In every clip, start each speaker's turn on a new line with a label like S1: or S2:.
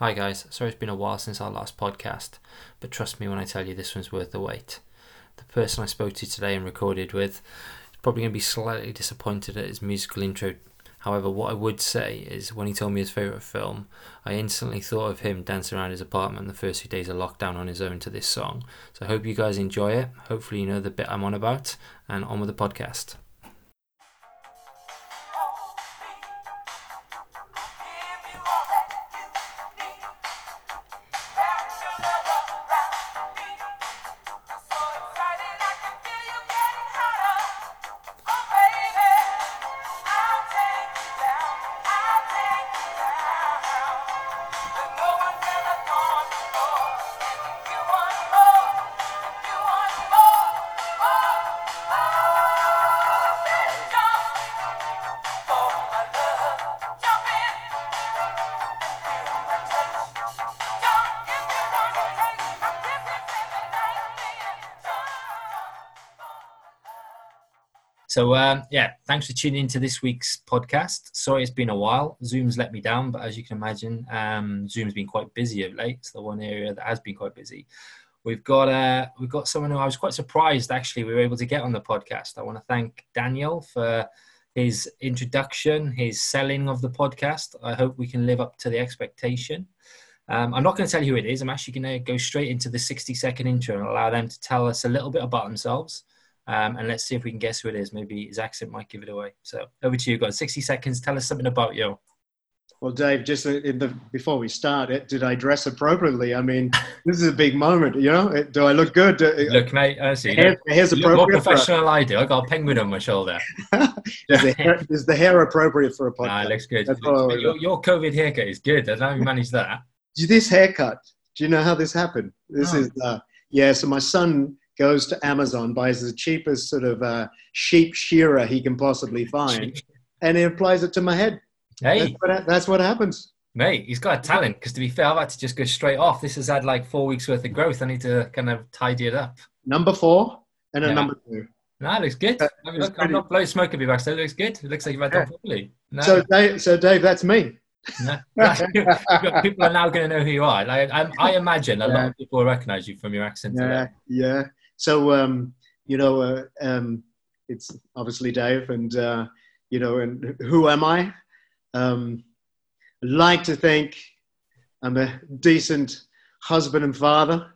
S1: Hi guys, sorry it's been a while since our last podcast, but trust me when I tell you this one's worth the wait. The person I spoke to today and recorded with is probably going to be slightly disappointed at his musical intro. However, what I would say is when he told me his favourite film, I instantly thought of him dancing around his apartment the first few days of lockdown on his own to this song. So I hope you guys enjoy it. Hopefully, you know the bit I'm on about, and on with the podcast. So um, yeah, thanks for tuning into this week's podcast. Sorry it's been a while. Zoom's let me down, but as you can imagine, um, Zoom's been quite busy of late. It's the one area that has been quite busy. We've got uh, we've got someone who I was quite surprised actually we were able to get on the podcast. I want to thank Daniel for his introduction, his selling of the podcast. I hope we can live up to the expectation. Um, I'm not going to tell you who it is. I'm actually going to go straight into the 60 second intro and allow them to tell us a little bit about themselves um, and let's see if we can guess who it is. Maybe his accent might give it away. So over to you. guys. 60 seconds. Tell us something about you.
S2: Well, Dave, just in the before we start, it did I dress appropriately? I mean, this is a big moment. You know, do I look good?
S1: Look, mate, honestly,
S2: hair,
S1: look, hair's appropriate. Look more professional I do. I got a penguin on my shoulder.
S2: is, the hair, is, the hair, appropriate for a podcast?
S1: Nah, it looks good. Looks, your, your, COVID haircut is good. I don't know how you managed that.
S2: This haircut. Do you know how this happened? This is uh, yeah. So my son goes to Amazon, buys the cheapest sort of uh, sheep shearer he can possibly find, and he applies it to my head.
S1: Hey,
S2: that's what, that's what happens.
S1: Mate, he's got a talent because to be fair, I've had to just go straight off. This has had like four weeks worth of growth. I need to kind of tidy it up.
S2: Number four and a yeah. number two.
S1: No, it looks good. I mean, look, I'm not blowing smoke up your back, so it looks good. It looks like you've had yeah. that properly.
S2: No. So, Dave, so Dave, that's me.
S1: No. people are now going to know who you are. Like, I, I imagine a yeah. lot of people will recognize you from your accent.
S2: Yeah, today. yeah. So um, you know, uh, um, it's obviously Dave, and uh, you know, and who am I? Um, like to think I'm a decent husband and father.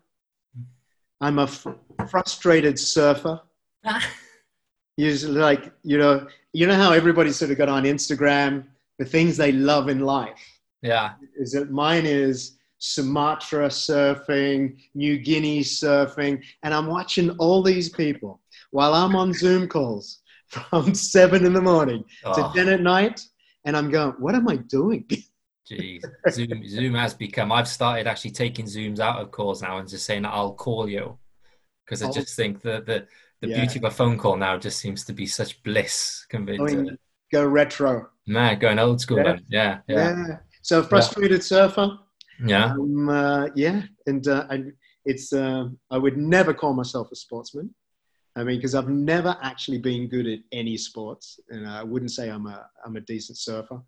S2: I'm a fr- frustrated surfer. Usually, like you know, you know how everybody sort of got on Instagram the things they love in life.
S1: Yeah,
S2: is that mine is Sumatra surfing, New Guinea surfing, and I'm watching all these people while I'm on Zoom calls from seven in the morning oh. to 10 at night. And I'm going, what am I doing?
S1: Jeez, Zoom, Zoom has become. I've started actually taking Zooms out of calls now and just saying I'll call you because I oh. just think that the the yeah. beauty of a phone call now just seems to be such bliss compared to
S2: go retro.
S1: Man, going old school. Yeah, yeah, yeah.
S2: yeah. So frustrated surfer.
S1: Yeah.
S2: Um, uh, yeah, and uh, I, it's uh, I would never call myself a sportsman. I mean, because I've never actually been good at any sports, and I wouldn't say I'm a I'm a decent surfer,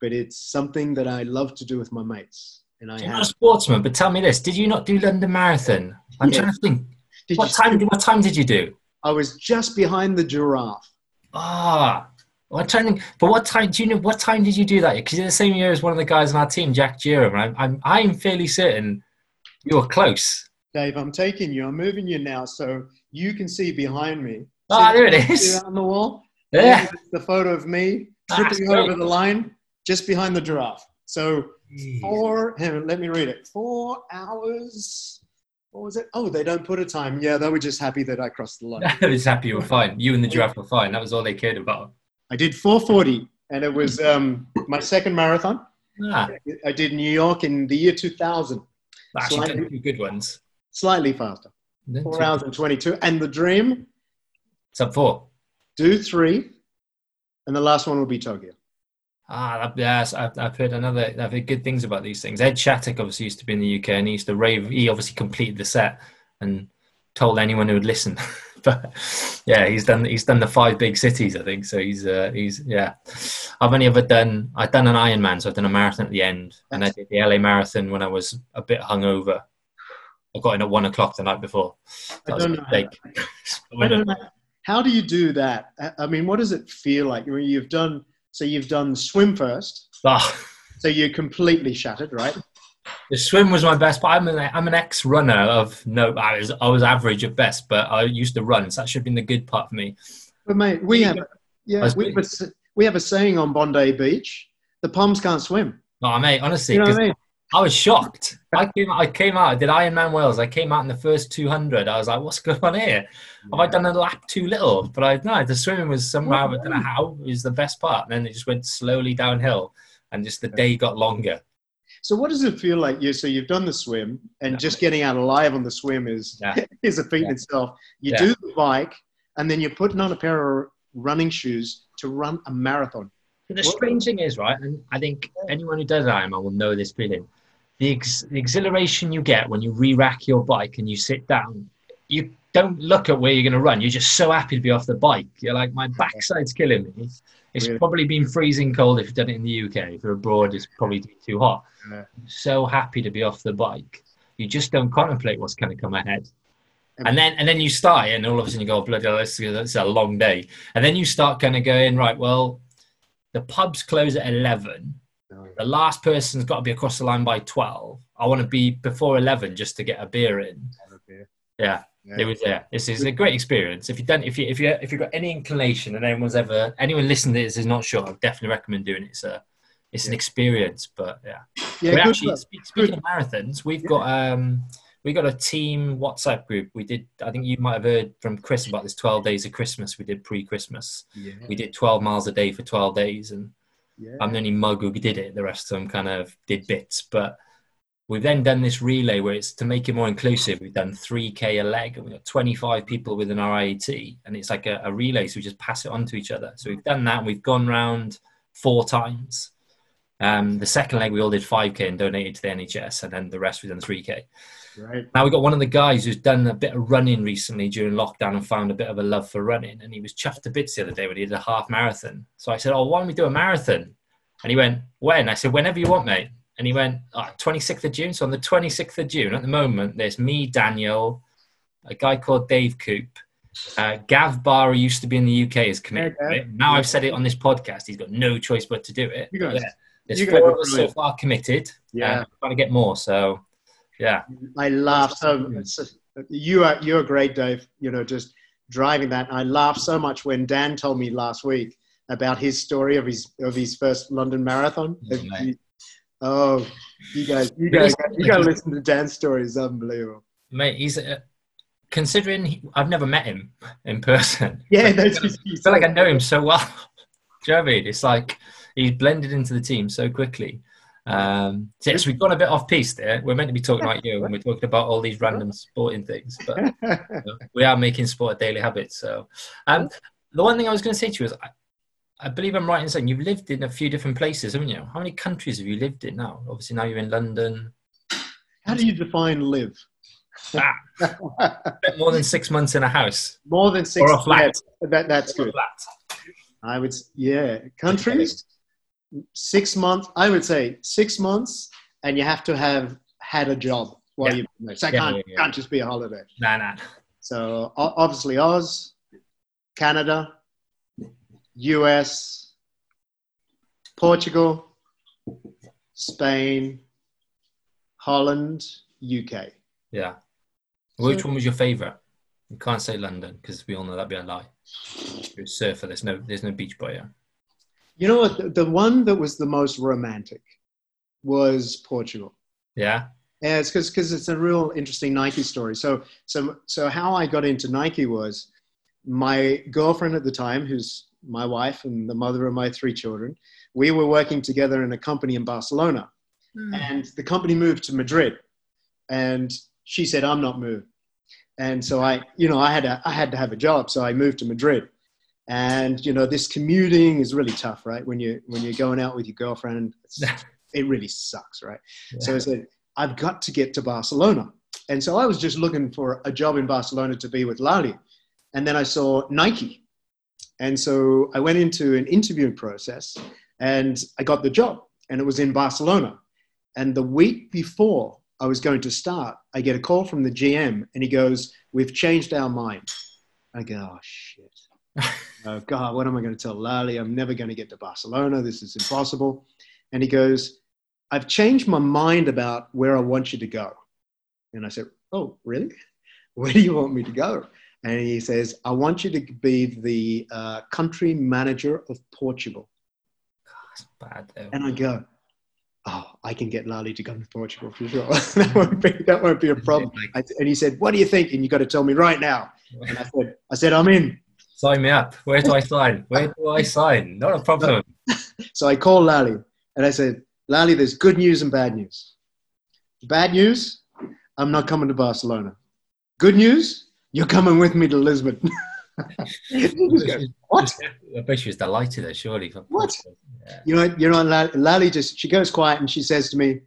S2: but it's something that I love to do with my mates. And I
S1: You're have... not a sportsman, but tell me this: Did you not do London Marathon? I'm yeah. trying to think. Did what time? What time did you do?
S2: I was just behind the giraffe.
S1: Ah, I'm trying but what time do you know? What time did you do that? Because you're the same year as one of the guys on our team, Jack Jerome. I'm, I'm, I'm fairly certain you were close.
S2: Dave, I'm taking you. I'm moving you now, so you can see behind me.
S1: Ah, oh, there it is.
S2: On the wall.
S1: Yeah.
S2: The photo of me tripping over the line just behind the giraffe. So Jeez. four. On, let me read it. Four hours. What was it? Oh, they don't put a time. Yeah, they were just happy that I crossed the line.
S1: they were just happy you were fine. You and the giraffe were fine. That was all they cared about.
S2: I did 440, and it was um, my second marathon.
S1: Ah.
S2: I did New York in the year 2000.
S1: Actually, slightly, two good ones.
S2: Slightly faster. Four two. hours and 22. And the dream?
S1: Sub four.
S2: Do three, and the last one will be Tokyo.
S1: Ah, yes, I've, I've heard another. I've heard good things about these things. Ed Shattuck obviously used to be in the UK, and he used to rave. He obviously completed the set and told anyone who would listen but yeah, he's done he's done the five big cities, I think. So he's uh, he's yeah. I've only ever done I've done an Ironman, so I've done a marathon at the end, and I did the LA marathon when I was a bit hungover. I got in at one o'clock the night before.
S2: I don't, know how, I don't know. How do you do that? I mean, what does it feel like? You've done so. You've done swim first. Oh. So you're completely shattered, right?
S1: The swim was my best, but I'm an I'm an ex runner of no. I was I was average at best, but I used to run, so that should have been the good part for me.
S2: But mate, we have yeah we have, a, we have a saying on Bondi Beach: the Poms can't swim.
S1: Oh mate, honestly, you know I, mean? I was shocked. I came I came out. I did Ironman Wales. I came out in the first 200. I was like, what's going on here? Have I done a lap too little? But I no, the swimming was somehow I don't know how was the best part. And then it just went slowly downhill, and just the day got longer.
S2: So what does it feel like? You so you've done the swim, and yeah. just getting out alive on the swim is yeah. is a feat in itself. You do the bike, and then you're putting on a pair of running shoes to run a marathon.
S1: The strange thing is, right, and I think anyone who does Ironman will know this feeling. The, ex- the exhilaration you get when you re-rack your bike and you sit down, you don't look at where you're going to run. You're just so happy to be off the bike. You're like, my backside's killing me. It's really? probably been freezing cold if you've done it in the UK. If you're abroad, it's probably too hot. Yeah. So happy to be off the bike. You just don't contemplate what's going to come ahead. And then, and then you start, and all of a sudden you go, bloody hell, this is a long day. And then you start kind of going, right, well, the pubs close at 11. The last person's got to be across the line by 12. I want to be before 11 just to get a beer in. Yeah. Yeah. It was yeah. This is a great experience. If you don't, if you if you if you've got any inclination and anyone's ever anyone listening to this is not sure, I definitely recommend doing it. It's a it's yeah. an experience. But yeah, yeah. We actually speak, speaking of marathons, we've yeah. got um we got a team WhatsApp group. We did. I think you might have heard from Chris about this twelve days of Christmas. We did pre-Christmas. Yeah. We did twelve miles a day for twelve days, and I'm the only mug who did it. The rest of them kind of did bits, but We've then done this relay where it's to make it more inclusive. We've done 3K a leg and we've got 25 people within our IAT and it's like a, a relay. So we just pass it on to each other. So we've done that. And we've gone round four times. Um, the second leg, we all did 5K and donated to the NHS, and then the rest we done 3K. Right. Now we got one of the guys who's done a bit of running recently during lockdown and found a bit of a love for running, and he was chuffed to bits the other day when he did a half marathon. So I said, "Oh, why don't we do a marathon?" And he went, "When?" I said, "Whenever you want, mate." And he went oh, 26th of June. So on the 26th of June, at the moment, there's me, Daniel, a guy called Dave Coop, uh, Gav Barr, who used to be in the UK, is committed. Yeah, now yeah. I've said it on this podcast. He's got no choice but to do it. You guys, yeah. There's you four of us so far committed. Yeah, trying to get more. So, yeah,
S2: I laugh so. You are you're great, Dave. You know, just driving that. I laughed so much when Dan told me last week about his story of his of his first London marathon. Oh, you guys, you guys, you gotta listen to Dan's story. It's unbelievable.
S1: Mate, he's uh, considering he, I've never met him in person.
S2: Yeah,
S1: I feel like I know him so well. Do you know I mean? It's like he's blended into the team so quickly. Um, so yes, we've gone a bit off piece there. We're meant to be talking about you, and we're talking about all these random sporting things, but you know, we are making sport a daily habit. So, um, the one thing I was going to say to you is, I, I believe I'm right in saying you've lived in a few different places, haven't you? How many countries have you lived in now? Obviously, now you're in London.
S2: How do you define live?
S1: Ah, more than six months in a house.
S2: More than six.
S1: Or a flat.
S2: Yeah, that, that's or good. I would, yeah. Countries, six months. I would say six months, and you have to have had a job while yeah. you. So I can't, yeah, can't just be a holiday.
S1: Nah, nah.
S2: So obviously Oz, Canada, US, Portugal, Spain, Holland, UK.
S1: Yeah. Which so, one was your favourite? You can't say London because we all know that'd be a lie. You're a surfer. There's no there's no beach boy here.
S2: You know what? The, the one that was the most romantic was Portugal.
S1: Yeah.
S2: Yeah, it's because because it's a real interesting Nike story. So so so how I got into Nike was my girlfriend at the time, who's my wife and the mother of my three children, we were working together in a company in Barcelona. Mm. And the company moved to Madrid. And she said, I'm not moving. And so I, you know, I had, a, I had to have a job. So I moved to Madrid. And, you know, this commuting is really tough, right? When, you, when you're going out with your girlfriend, it really sucks, right? Yeah. So I said, I've got to get to Barcelona. And so I was just looking for a job in Barcelona to be with Lali. and then I saw Nike. And so I went into an interview process and I got the job, and it was in Barcelona. And the week before I was going to start, I get a call from the GM, and he goes, We've changed our mind. I go, Oh, shit. oh, God, what am I going to tell Lally? I'm never going to get to Barcelona. This is impossible. And he goes, I've changed my mind about where I want you to go. And I said, Oh, really? Where do you want me to go? And he says, I want you to be the uh, country manager of Portugal.
S1: That's bad though.
S2: And I go, Oh, I can get Lally to come to Portugal for sure. that, won't be, that won't be a problem. I, and he said, What do you think? And you got to tell me right now. And I said, I said, I'm in.
S1: Sign me up. Where do I sign? Where do I sign? Not a problem.
S2: So I called Lally and I said, Lally, there's good news and bad news. Bad news, I'm not coming to Barcelona. Good news, you're coming with me to Lisbon. what?
S1: I bet she was delighted though, surely.
S2: What? Yeah. You know, you know, Lally just, she goes quiet and she says to me,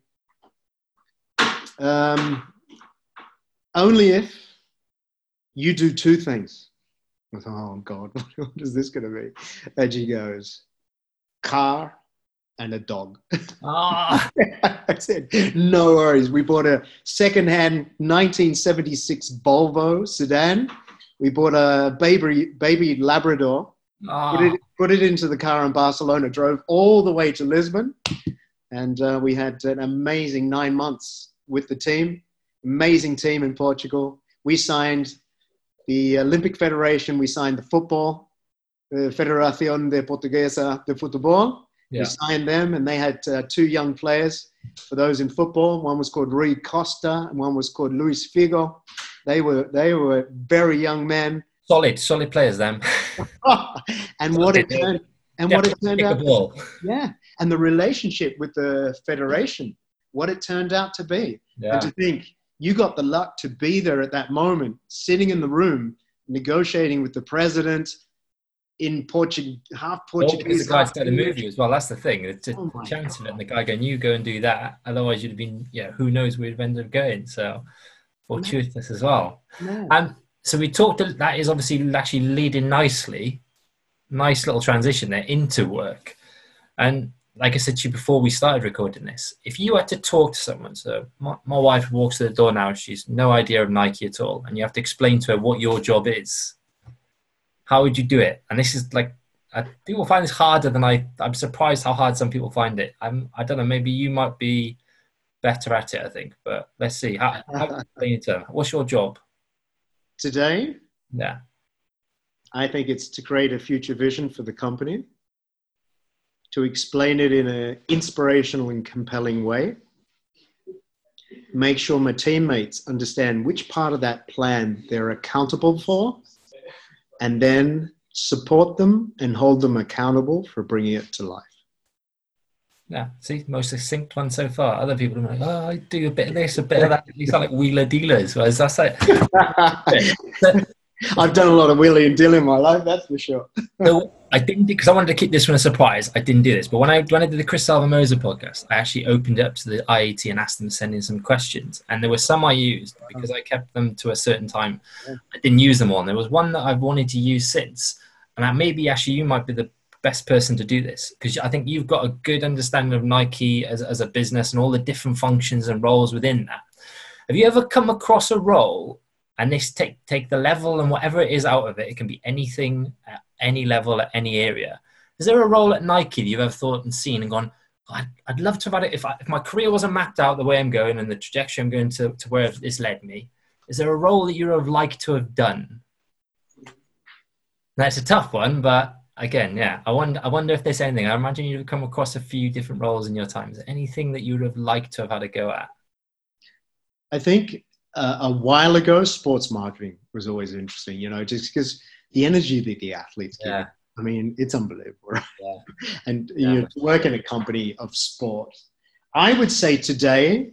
S2: um, only if you do two things. I thought, oh God, what is this going to be? And she goes, car and a dog.
S1: Ah.
S2: I said, no worries. We bought a second-hand 1976 Volvo sedan. We bought a baby, baby Labrador,
S1: Ah.
S2: put, it, put it into the car in Barcelona, drove all the way to Lisbon, and uh, we had an amazing nine months with the team. Amazing team in Portugal. We signed the Olympic Federation, we signed the football, the Federación de Portuguesa de Futebol.
S1: Yeah.
S2: We signed them, and they had uh, two young players for those in football. One was called Rui Costa, and one was called Luis Figo. They were they were very young men,
S1: Solid, solid players then.
S2: and what it turned and what it turned out, yeah, and the relationship with the federation, what it turned out to be,
S1: Yeah.
S2: and to think you got the luck to be there at that moment, sitting in the room, negotiating with the president in Portuguese, half Portuguese.
S1: because the guy started the movie as well. That's the thing. It's a
S2: Oh
S1: chance of it. And the guy going, you go and do that. Otherwise, you'd have been, yeah, who knows where you'd ended up going. So fortuitous as well.
S2: Yeah.
S1: And so we talked, that is obviously actually leading nicely, nice little transition there into work. And like I said to you before we started recording this, if you had to talk to someone, so my, my wife walks to the door now, she's no idea of Nike at all, and you have to explain to her what your job is, how would you do it? And this is like, uh, people find this harder than I, I'm surprised how hard some people find it. I'm, I don't know, maybe you might be better at it, I think, but let's see. How, how you? What's your job?
S2: Today,
S1: Yeah.
S2: I think it's to create a future vision for the company, to explain it in an inspirational and compelling way, make sure my teammates understand which part of that plan they're accountable for, and then support them and hold them accountable for bringing it to life.
S1: Yeah, see, most succinct one so far. Other people are like, oh, I do a bit of this, a bit of that. You sound like wheeler dealers. Whereas that's it.
S2: I've done a lot of wheeling and dealing in my life, that's for sure.
S1: So I didn't because I wanted to keep this one a surprise. I didn't do this, but when I when I did the Chris Salvamosa podcast, I actually opened it up to the IAT and asked them to send in some questions, and there were some I used because I kept them to a certain time.
S2: Yeah.
S1: I didn't use them all. And there was one that I've wanted to use since, and that maybe actually you might be the best person to do this because I think you've got a good understanding of Nike as, as a business and all the different functions and roles within that. Have you ever come across a role and this take take the level and whatever it is out of it? It can be anything at any level at any area. Is there a role at Nike that you've ever thought and seen and gone? "Oh, I'd, I'd love to have had it if, I, if my career wasn't mapped out the way I'm going and the trajectory I'm going to, to where it's led me. Is there a role that you would have liked to have done? That's a tough one, but again, yeah, I wonder. I wonder if there's anything. I imagine you've come across a few different roles in your time. Is there anything that you would have liked to have had a go at?
S2: I think uh, a while ago, sports marketing was always interesting, you know, just because the energy that the athletes give.
S1: Yeah.
S2: I mean, it's unbelievable. Right?
S1: Yeah.
S2: And
S1: Yeah.
S2: you know, to work in a company of sport, I would say today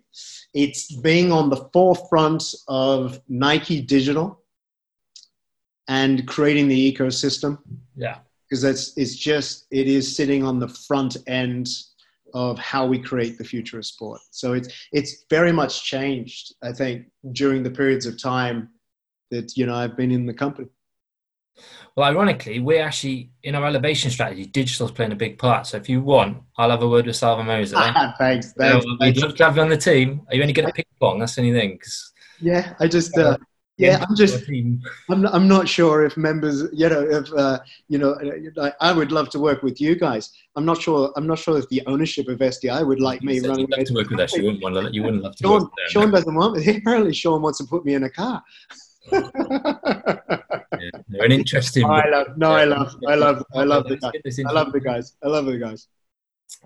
S2: it's being on the forefront of Nike Digital and creating the ecosystem
S1: Yeah,
S2: because that's it's just it is sitting on the front end of how we create the future of sport. So it's it's very much changed, I think, during the periods of time that you know I've been in the company.
S1: Well, ironically, we're actually in our elevation strategy. Digital's playing a big part. So if you want, I'll have a word with Salvamosa. Ah,
S2: thanks, thanks.
S1: So, I'd love to have you on the team. Are you only good at ping pong? That's the only thing.
S2: Yeah, I just uh, yeah, I'm just I'm I'm not sure if members, you know, if uh, you know, I, I would love to work with you guys. I'm not sure. I'm not sure if the ownership of SDI would like me running.
S1: Love to work with us. You wouldn't want to. You wouldn't love to.
S2: Sean, Sean doesn't want me. Apparently, Sean wants to put me in a car.
S1: yeah, they're an interesting.
S2: No, I love. No, I love. I love. I love the guys. I love the guys. I love the guys.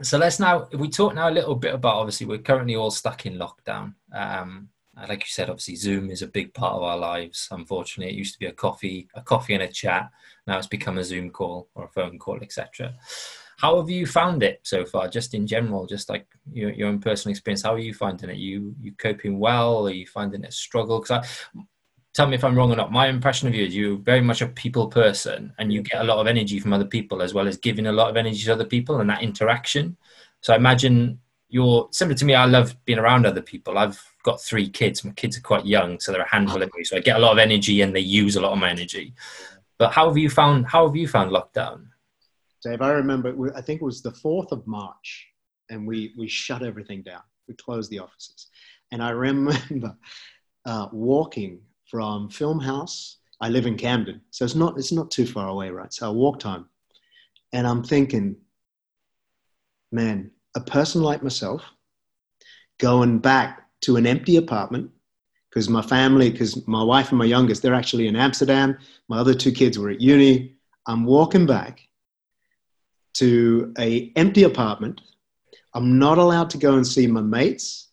S1: So let's now. We talk now a little bit about. Obviously, we're currently all stuck in lockdown. Um, like you said, obviously Zoom is a big part of our lives. Unfortunately, it used to be a coffee, a coffee and a chat. Now it's become a Zoom call or a phone call, etc. How have you found it so far, just in general, just like your, your own personal experience? How are you finding it? You you coping well? Are you finding it a struggle? Because I tell me if I'm wrong or not. My impression of you is you're very much a people person, and you get a lot of energy from other people as well as giving a lot of energy to other people and that interaction. So I imagine you're similar to me. I love being around other people. I've got three kids. My kids are quite young, so they're a handful of me. So I get a lot of energy, and they use a lot of my energy. But how have you found? How have you found lockdown?
S2: Dave, I remember. I think it was the fourth of March, and we we shut everything down. We closed the offices, and I remember uh, walking from Film House. I live in Camden, so it's not it's not too far away, right? So I walk time, and I'm thinking, man, a person like myself going back to an empty apartment because my family, because my wife and my youngest, they're actually in Amsterdam. My other two kids were at uni. I'm walking back to a empty apartment. I'm not allowed to go and see my mates.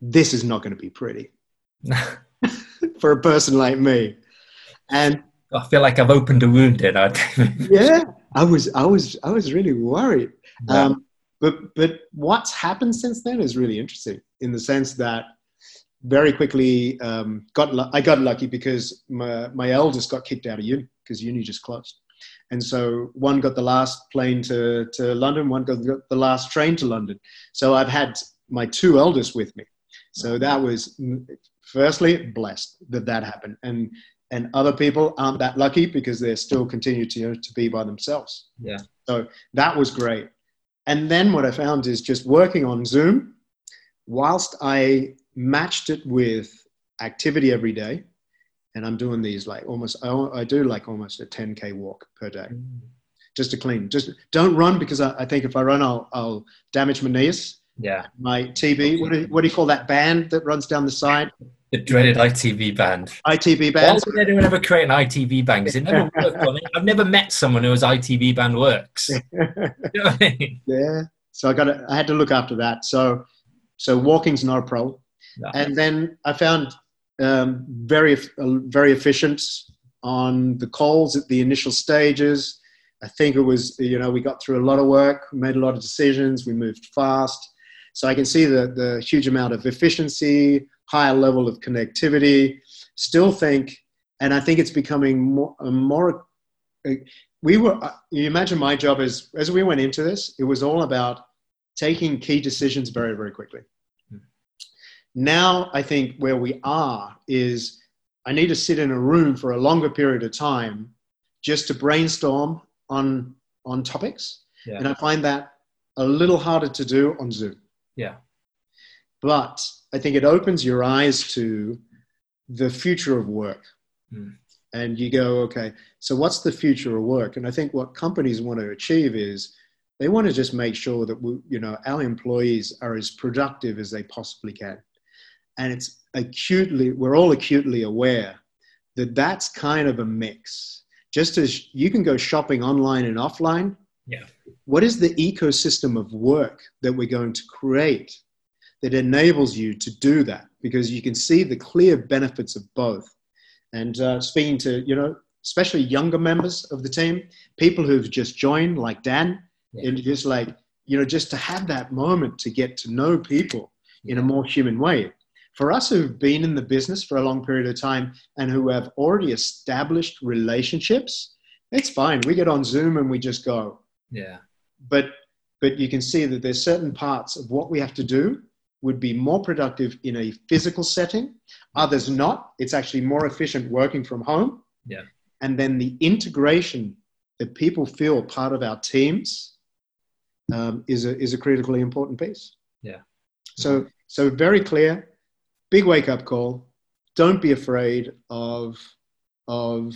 S2: This is not going to be pretty for a person like me. And
S1: I feel like I've opened a wound there.
S2: yeah, I was, I was, I was really worried. Yeah. Um, but but what's happened since then is really interesting in the sense that very quickly um, got I got lucky because my my eldest got kicked out of uni because uni just closed, and so one got the last plane to to London, one got the last train to London. So I've had my two eldest with me, so that was firstly blessed that that happened, and and other people aren't that lucky because they're still continue to to be by themselves.
S1: Yeah.
S2: So that was great. And then what I found is just working on Zoom, whilst I matched it with activity every day, and I'm doing these like almost, I, I do like almost a 10K walk per day. Mm. Just to clean, just don't run because I, I think if I run, I'll, I'll damage my knees.
S1: Yeah.
S2: My TB. what do, what do you call that band that runs down the side?
S1: The dreaded ITV band.
S2: ITV band.
S1: Why would anyone ever create an ITV band? Because it never worked on it. I've never met someone who has ITV band works. you know I mean?
S2: Yeah. So I got. To, I had to look after that. So, so walking's not a problem. No. And then I found um, very, uh, very efficient on the calls at the initial stages. I think it was, you know, we got through a lot of work, made a lot of decisions, we moved fast. So I can see the, the huge amount of efficiency, higher level of connectivity. Still think, and I think it's becoming more, more we were, uh, you imagine my job is, as we went into this, it was all about taking key decisions very, very quickly. Hmm. Now, I think where we are is I need to sit in a room for a longer period of time just to brainstorm on, on topics. Yeah. And I find that a little harder to do on Zoom.
S1: Yeah.
S2: But I think it opens your eyes to the future of work. Mm. And you go, okay, so what's the future of work? And I think what companies want to achieve is they want to just make sure that we, you know our employees are as productive as they possibly can. And it's acutely, we're all acutely aware that that's kind of a mix. Just as you can go shopping online and offline,
S1: yeah.
S2: What is the ecosystem of work that we're going to create that enables you to do that because you can see the clear benefits of both. And uh, speaking to, you know, especially younger members of the team, people who've just joined, like Dan, yeah. and just like, you know, just to have that moment to get to know people in a more human way. For us who've been in the business for a long period of time and who have already established relationships, it's fine. We get on Zoom and we just go.
S1: Yeah.
S2: But but you can see that there's certain parts of what we have to do would be more productive in a physical setting. Others not. It's actually more efficient working from home.
S1: Yeah.
S2: and then the integration that people feel part of our teams um, is a is a critically important piece.
S1: Yeah.
S2: So so very clear, big wake up call. Don't be afraid of of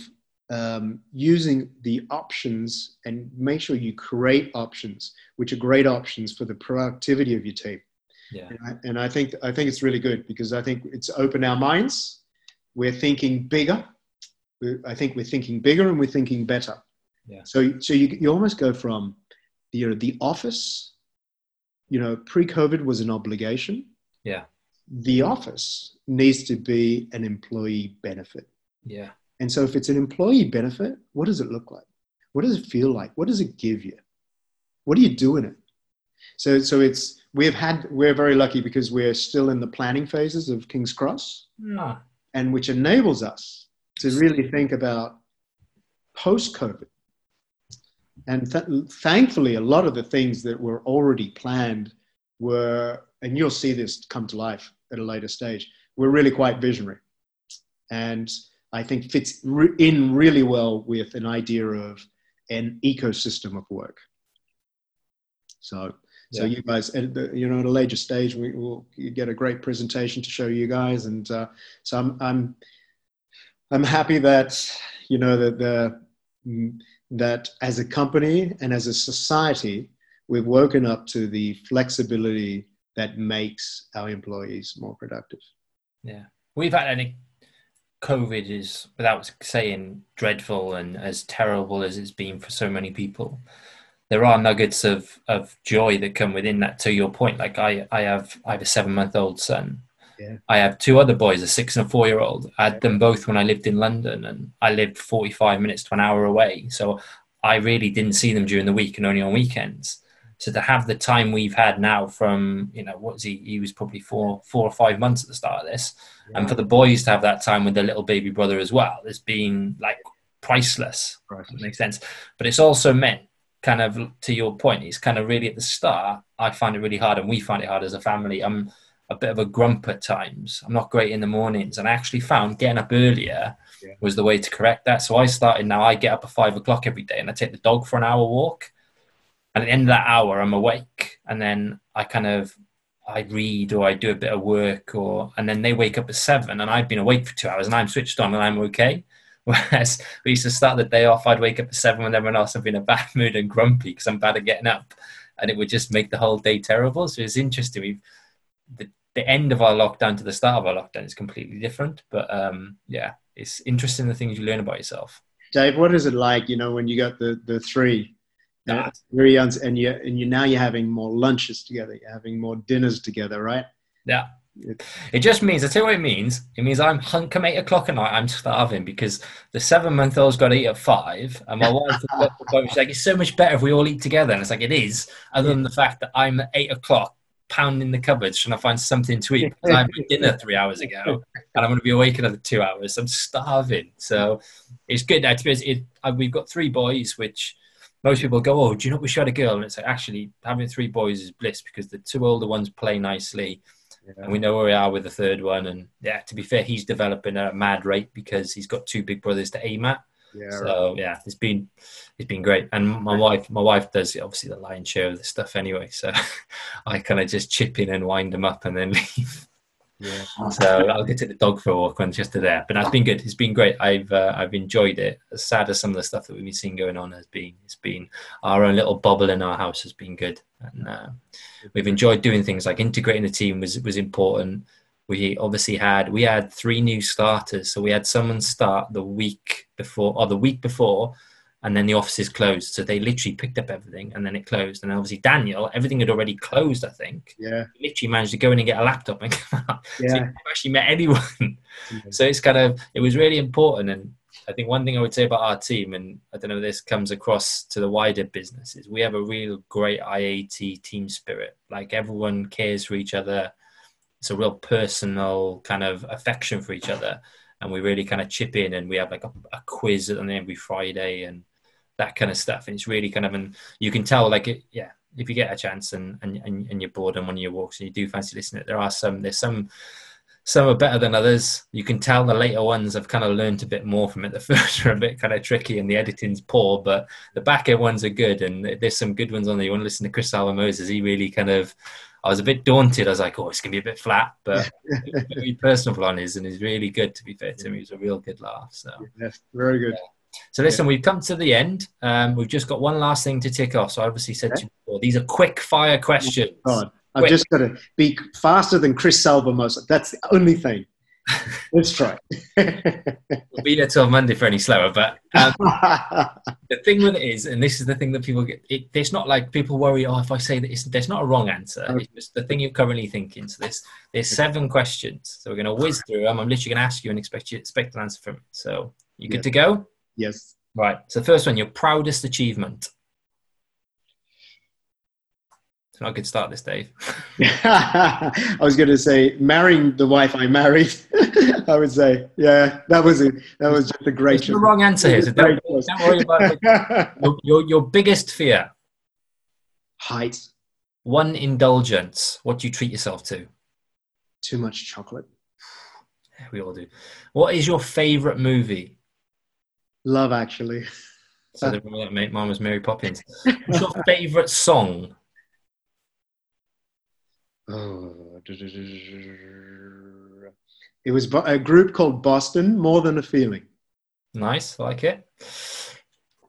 S2: um, using the options and make sure you create options which are great options for the productivity of your team.
S1: Yeah.
S2: And I, and I think I think it's really good because I think it's opened our minds. We're thinking bigger. I think we're thinking bigger and we're thinking better.
S1: Yeah.
S2: So so you you almost go from you know the office. You know, pre-COVID was an obligation.
S1: Yeah.
S2: The office needs to be an employee benefit.
S1: Yeah.
S2: And so if it's an employee benefit, what does it look like? What does it feel like? What does it give you? What do you do in it? So so it's we've had we're very lucky because we're still in the planning phases of King's Cross, and which enables us to really think about post COVID. And th- thankfully, a lot of the things that were already planned were, and you'll see this come to life at a later stage, were really quite visionary. And I think fits re- in really well with an idea of an ecosystem of work. So, so
S1: Yeah.
S2: you guys, you know, at a later stage, we will get a great presentation to show you guys, and uh, so I'm, I'm, I'm happy that you know that the mm, that as a company and as a society, we've woken up to the flexibility that makes our employees more productive.
S1: yeah. We've had any COVID is without saying dreadful and as terrible as it's been for so many people. There are nuggets of, of joy that come within that. To your point, like I, I have I have a seven month old son.
S2: Yeah.
S1: I have two other boys, a six and a four year old. I had them both when I lived in London, and I lived forty five minutes to an hour away. So I really didn't see them during the week and only on weekends. So to have the time we've had now from you know what he? He was probably four four or five months at the start of this, and for the boys to have that time with their little baby brother as well, it's been like priceless. That makes sense. But it's also meant kind of to your point. It's kind of really at the start. I find it really hard, and we find it hard as a family. I'm a bit of a grump at times. I'm not great in the mornings, and I actually found getting up earlier
S2: Yeah.
S1: was the way to correct that. So I started now. I get up at five o'clock every day, and I take the dog for an hour walk. And at the end of that hour, I'm awake, and then I kind of I read or I do a bit of work, or and then they wake up at seven, and I've been awake for two hours, and I'm switched on, and I'm okay. Whereas we used to start the day off, I'd wake up at seven when everyone else would be in a bad mood and grumpy because I'm bad at getting up, and it would just make the whole day terrible. So it's interesting. We've the, the end of our lockdown to the start of our lockdown is completely different, but um, yeah, it's interesting the things you learn about yourself.
S2: Dave, what is it like? You know, when you got the the three, uh, very young, and you and you now you're having more lunches together, you're having more dinners together, right?
S1: Yeah.
S2: It-
S1: just means, I tell you what it means. It means I'm hung eight o'clock at night, I'm starving because the seven month old's got to eat at five. And my wife, she's like, it's so much better if we all eat together. And it's like, it is, other than the fact that I'm at eight o'clock pounding the cupboards trying to find something to eat I had dinner three hours ago and I'm going to be awake another two hours. I'm starving. So it's good. Now, to it, we've got three boys, which most people go, oh, do you know we should have a girl? And it's like, actually, having three boys is bliss because the two older ones play nicely and we know where we are with the third one. And yeah, to be fair, he's developing at a mad rate because he's got two big brothers to aim at.
S2: Yeah, right.
S1: So yeah, it's been it's been great. And my wife, my wife does obviously the lion's share of the stuff anyway. So I kind of just chip in and wind them up and then leave.
S2: Yeah.
S1: So I'll get to the dog for a walk when just there. But that's been good. It's been great. I've uh, I've enjoyed it. As sad as some of the stuff that we've been seeing going on has been, it's been our own little bubble in our house has been good, and uh, we've enjoyed doing things like integrating the team was was important. We obviously had we had three new starters, so we had someone start the week before or the week before, and then the offices closed. So they literally picked up everything and then it closed. And obviously Daniel, everything had already closed. I think
S2: Yeah,
S1: he literally managed to go in and get a laptop and come out. So he
S2: yeah.
S1: never actually met anyone. Mm-hmm. So it's kind of it was really important, and I think one thing I would say about our team, and I don't know if this comes across to the wider business, is we have a real great IAT team spirit. Like everyone cares for each other. It's a real personal kind of affection for each other, and we really kind of chip in, and we have like a, a quiz on every Friday and that kind of stuff. And it's really kind of, and you can tell, like, it, yeah, if you get a chance and, and and and you're bored on one of your walks and you do fancy listening, there are some there's some some are better than others. You can tell the later ones have kind of learned a bit more from it. The first are a bit kind of tricky and the editing's poor, but the back end ones are good. And there's some good ones on there. You want to listen to Chris Salvamosa? He really kind of, I was a bit daunted. I was like, oh, it's going to be a bit flat, but very personable on his and he's really good, to be fair to him. He's a real good laugh. So,
S2: yes, very good.
S1: Yeah. So listen, we've come to the end. Um, we've just got one last thing to tick off. So I obviously said to you before, these are quick fire questions.
S2: Oh, I've just got to be faster than Chris Salvamosa. That's the only thing. Let's try.
S1: we'll be there till Monday for any slower. But um, the thing with it is, and this is the thing that people get, it, it's not like people worry, oh, if I say that, it's, there's not a wrong answer. Okay. It's just the thing you're currently thinking. So there's, there's seven questions. So we're going to whiz through them. I'm literally going to ask you and expect you expect an answer from it. So you good yes. to go?
S2: Yes.
S1: Right. So first one, your proudest achievement. It's not a good start, this Dave.
S2: I was going to say marrying the wife I married. I would say, yeah, that was it. That was just a great.
S1: the wrong answer here. So don't, don't, worry about it. Your, your, your biggest fear.
S2: Height.
S1: One indulgence. What do you treat yourself to?
S2: Too much chocolate.
S1: We all do. What is your favorite movie?
S2: Love Actually.
S1: So the one that made mine was Mary Poppins. What's your favorite song?
S2: Oh, it was a group called Boston, More Than a Feeling.
S1: Nice, like it.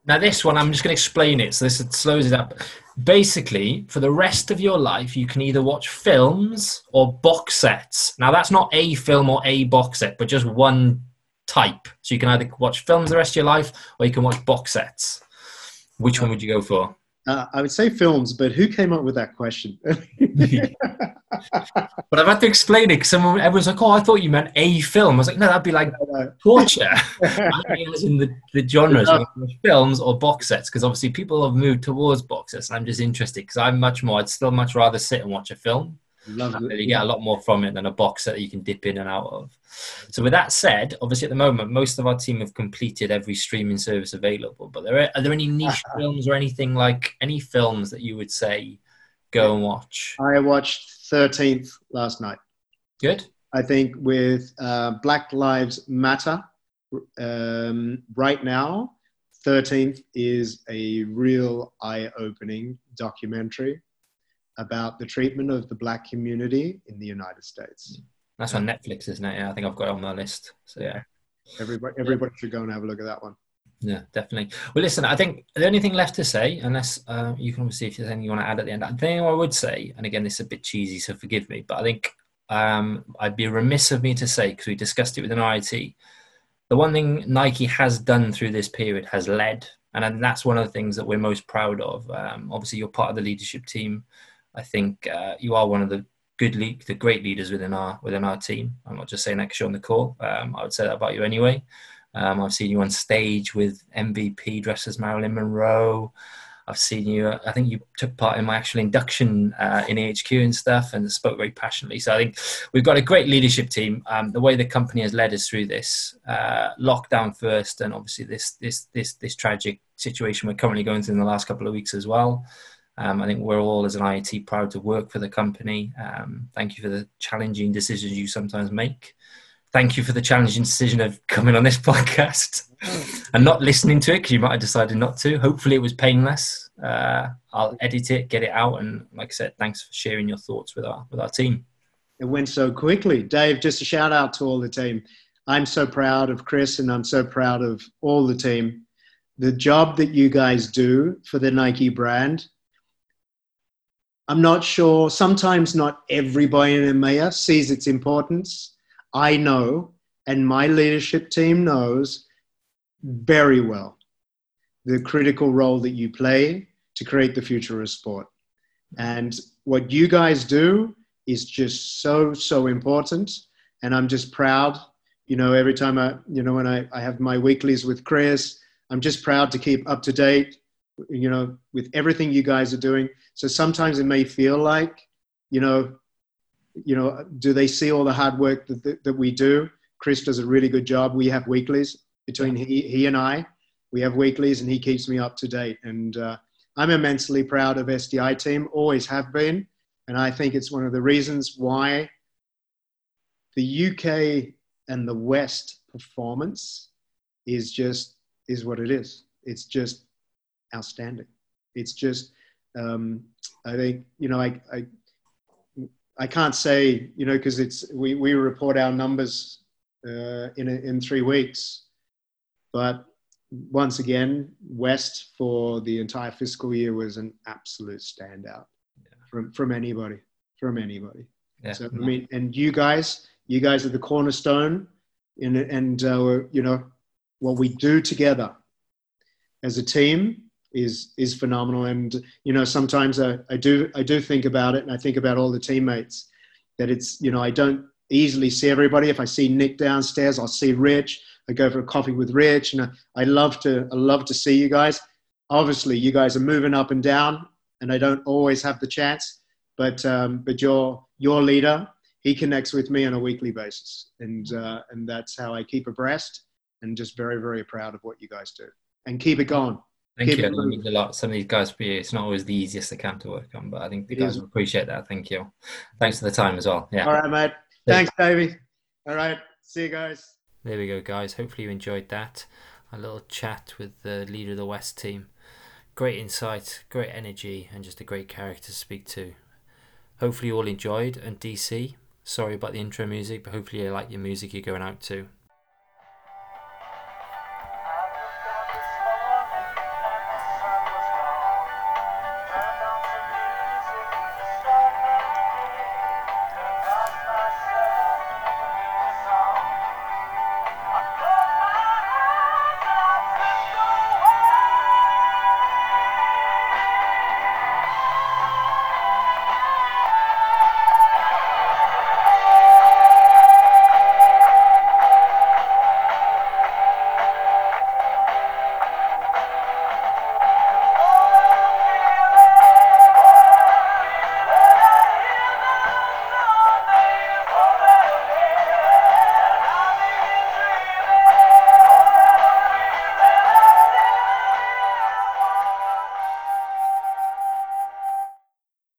S1: Now, this one, I'm just going to explain it so this slows it up. Basically, for the rest of your life, you can either watch films or box sets. Now, that's not a film or a box set, but just one type. So you can either watch films the rest of your life or you can watch box sets. Which one would you go for?
S2: Uh, I would say films, but who came up with that question? but
S1: I've had to explain it because someone, everyone's like, "Oh, I thought you meant a film." I was like, "No, that'd be like torture." in the, the genres, films or box sets, because obviously people have moved towards box sets, and I'm just interested because I'm much more. I'd still much rather sit and watch a film you get a lot more from it than a box that you can dip in and out of. So, with that said, obviously at the moment, most of our team have completed every streaming service available. But there are, are there any niche films or anything like any films that you would say go and watch?
S2: I watched Thirteenth last night.
S1: Good.
S2: I think with uh, Black Lives Matter um, right now, Thirteenth is a real eye-opening documentary about the treatment of the black community in the United States.
S1: That's on Netflix, isn't it? Yeah, I think I've got it on my list. So yeah,
S2: everybody everybody should go and have a look at that one.
S1: Yeah, definitely. Well, listen, I think the only thing left to say, unless uh, you can see if there's anything you want to add at the end, the thing I would say, and again, this is a bit cheesy, so forgive me, but I think um, I'd be remiss of me to say, because we discussed it with an IIT, the one thing Nike has done through this period has led, and that's one of the things that we're most proud of. Um, obviously, you're part of the leadership team. I think uh, you are one of the good the great leaders within our within our team. I'm not just saying that because you're on the call. Um, I would say that about you anyway. Um, I've seen you on stage with MVP dressed as Marilyn Monroe. I've seen you. I think you took part in my actual induction uh, in AHQ and stuff, and spoke very passionately. So I think we've got a great leadership team. Um, the way the company has led us through this uh, lockdown first, and obviously this this this this tragic situation we're currently going through in the last couple of weeks as well. Um, I think we're all, as an IIT, proud to work for the company. Um, thank you for the challenging decisions you sometimes make. Thank you for the challenging decision of coming on this podcast and not listening to it because you might have decided not to. Hopefully, it was painless. Uh, I'll edit it, get it out, and like I said, thanks for sharing your thoughts with our with our team.
S2: It went so quickly, Dave. Just a shout out to all the team. I'm so proud of Chris, and I'm so proud of all the team. The job that you guys do for the Nike brand I'm not sure. Sometimes not everybody in EMEA sees its importance. I know, and my leadership team knows very well the critical role that you play to create the future of sport. And what you guys do is just so, so important. And I'm just proud, you know, every time I, you know, when I, I have my weeklies with Chris, I'm just proud to keep up to date you know, with everything you guys are doing. So sometimes it may feel like, you know, you know, do they see all the hard work that, that, that we do? Chris does a really good job. We have weeklies between he, he and I. We have weeklies, and he keeps me up to date. And uh, I'm immensely proud of SDI team. Always have been, and I think it's one of the reasons why the UK and the West performance is just is what it is. It's just outstanding. It's just um, I think you know I I, I can't say you know because it's we, we report our numbers uh, in in three weeks, but once again West for the entire fiscal year was an absolute standout yeah. from from anybody from anybody. Yeah. So I mean, and you guys, you guys are the cornerstone, in, and uh, you know what we do together as a team is is phenomenal. And you know, sometimes I, I do I do think about it, and I think about all the teammates that it's you know I don't easily see everybody. If I see Nick downstairs, I'll see Rich. I go for a coffee with Rich, and I, I love to I love to see you guys. Obviously, you guys are moving up and down, and I don't always have the chance. But um, but your your leader, he connects with me on a weekly basis, and uh, and that's how I keep abreast. And just very very proud of what you guys do, and keep it going.
S1: Thank you. It means a lot. Some of these guys for you, it's not always the easiest account to work on, but I think the it guys will appreciate that. Thank you. Thanks for the time as well. Yeah.
S2: All right, mate. Thanks, Davey. All right. See you guys.
S1: There we go, guys. Hopefully you enjoyed that. A little chat with the leader of the West team. Great insight, great energy, and just a great character to speak to. Hopefully you all enjoyed. And DC, sorry about the intro music, but hopefully you like your music you're going out to.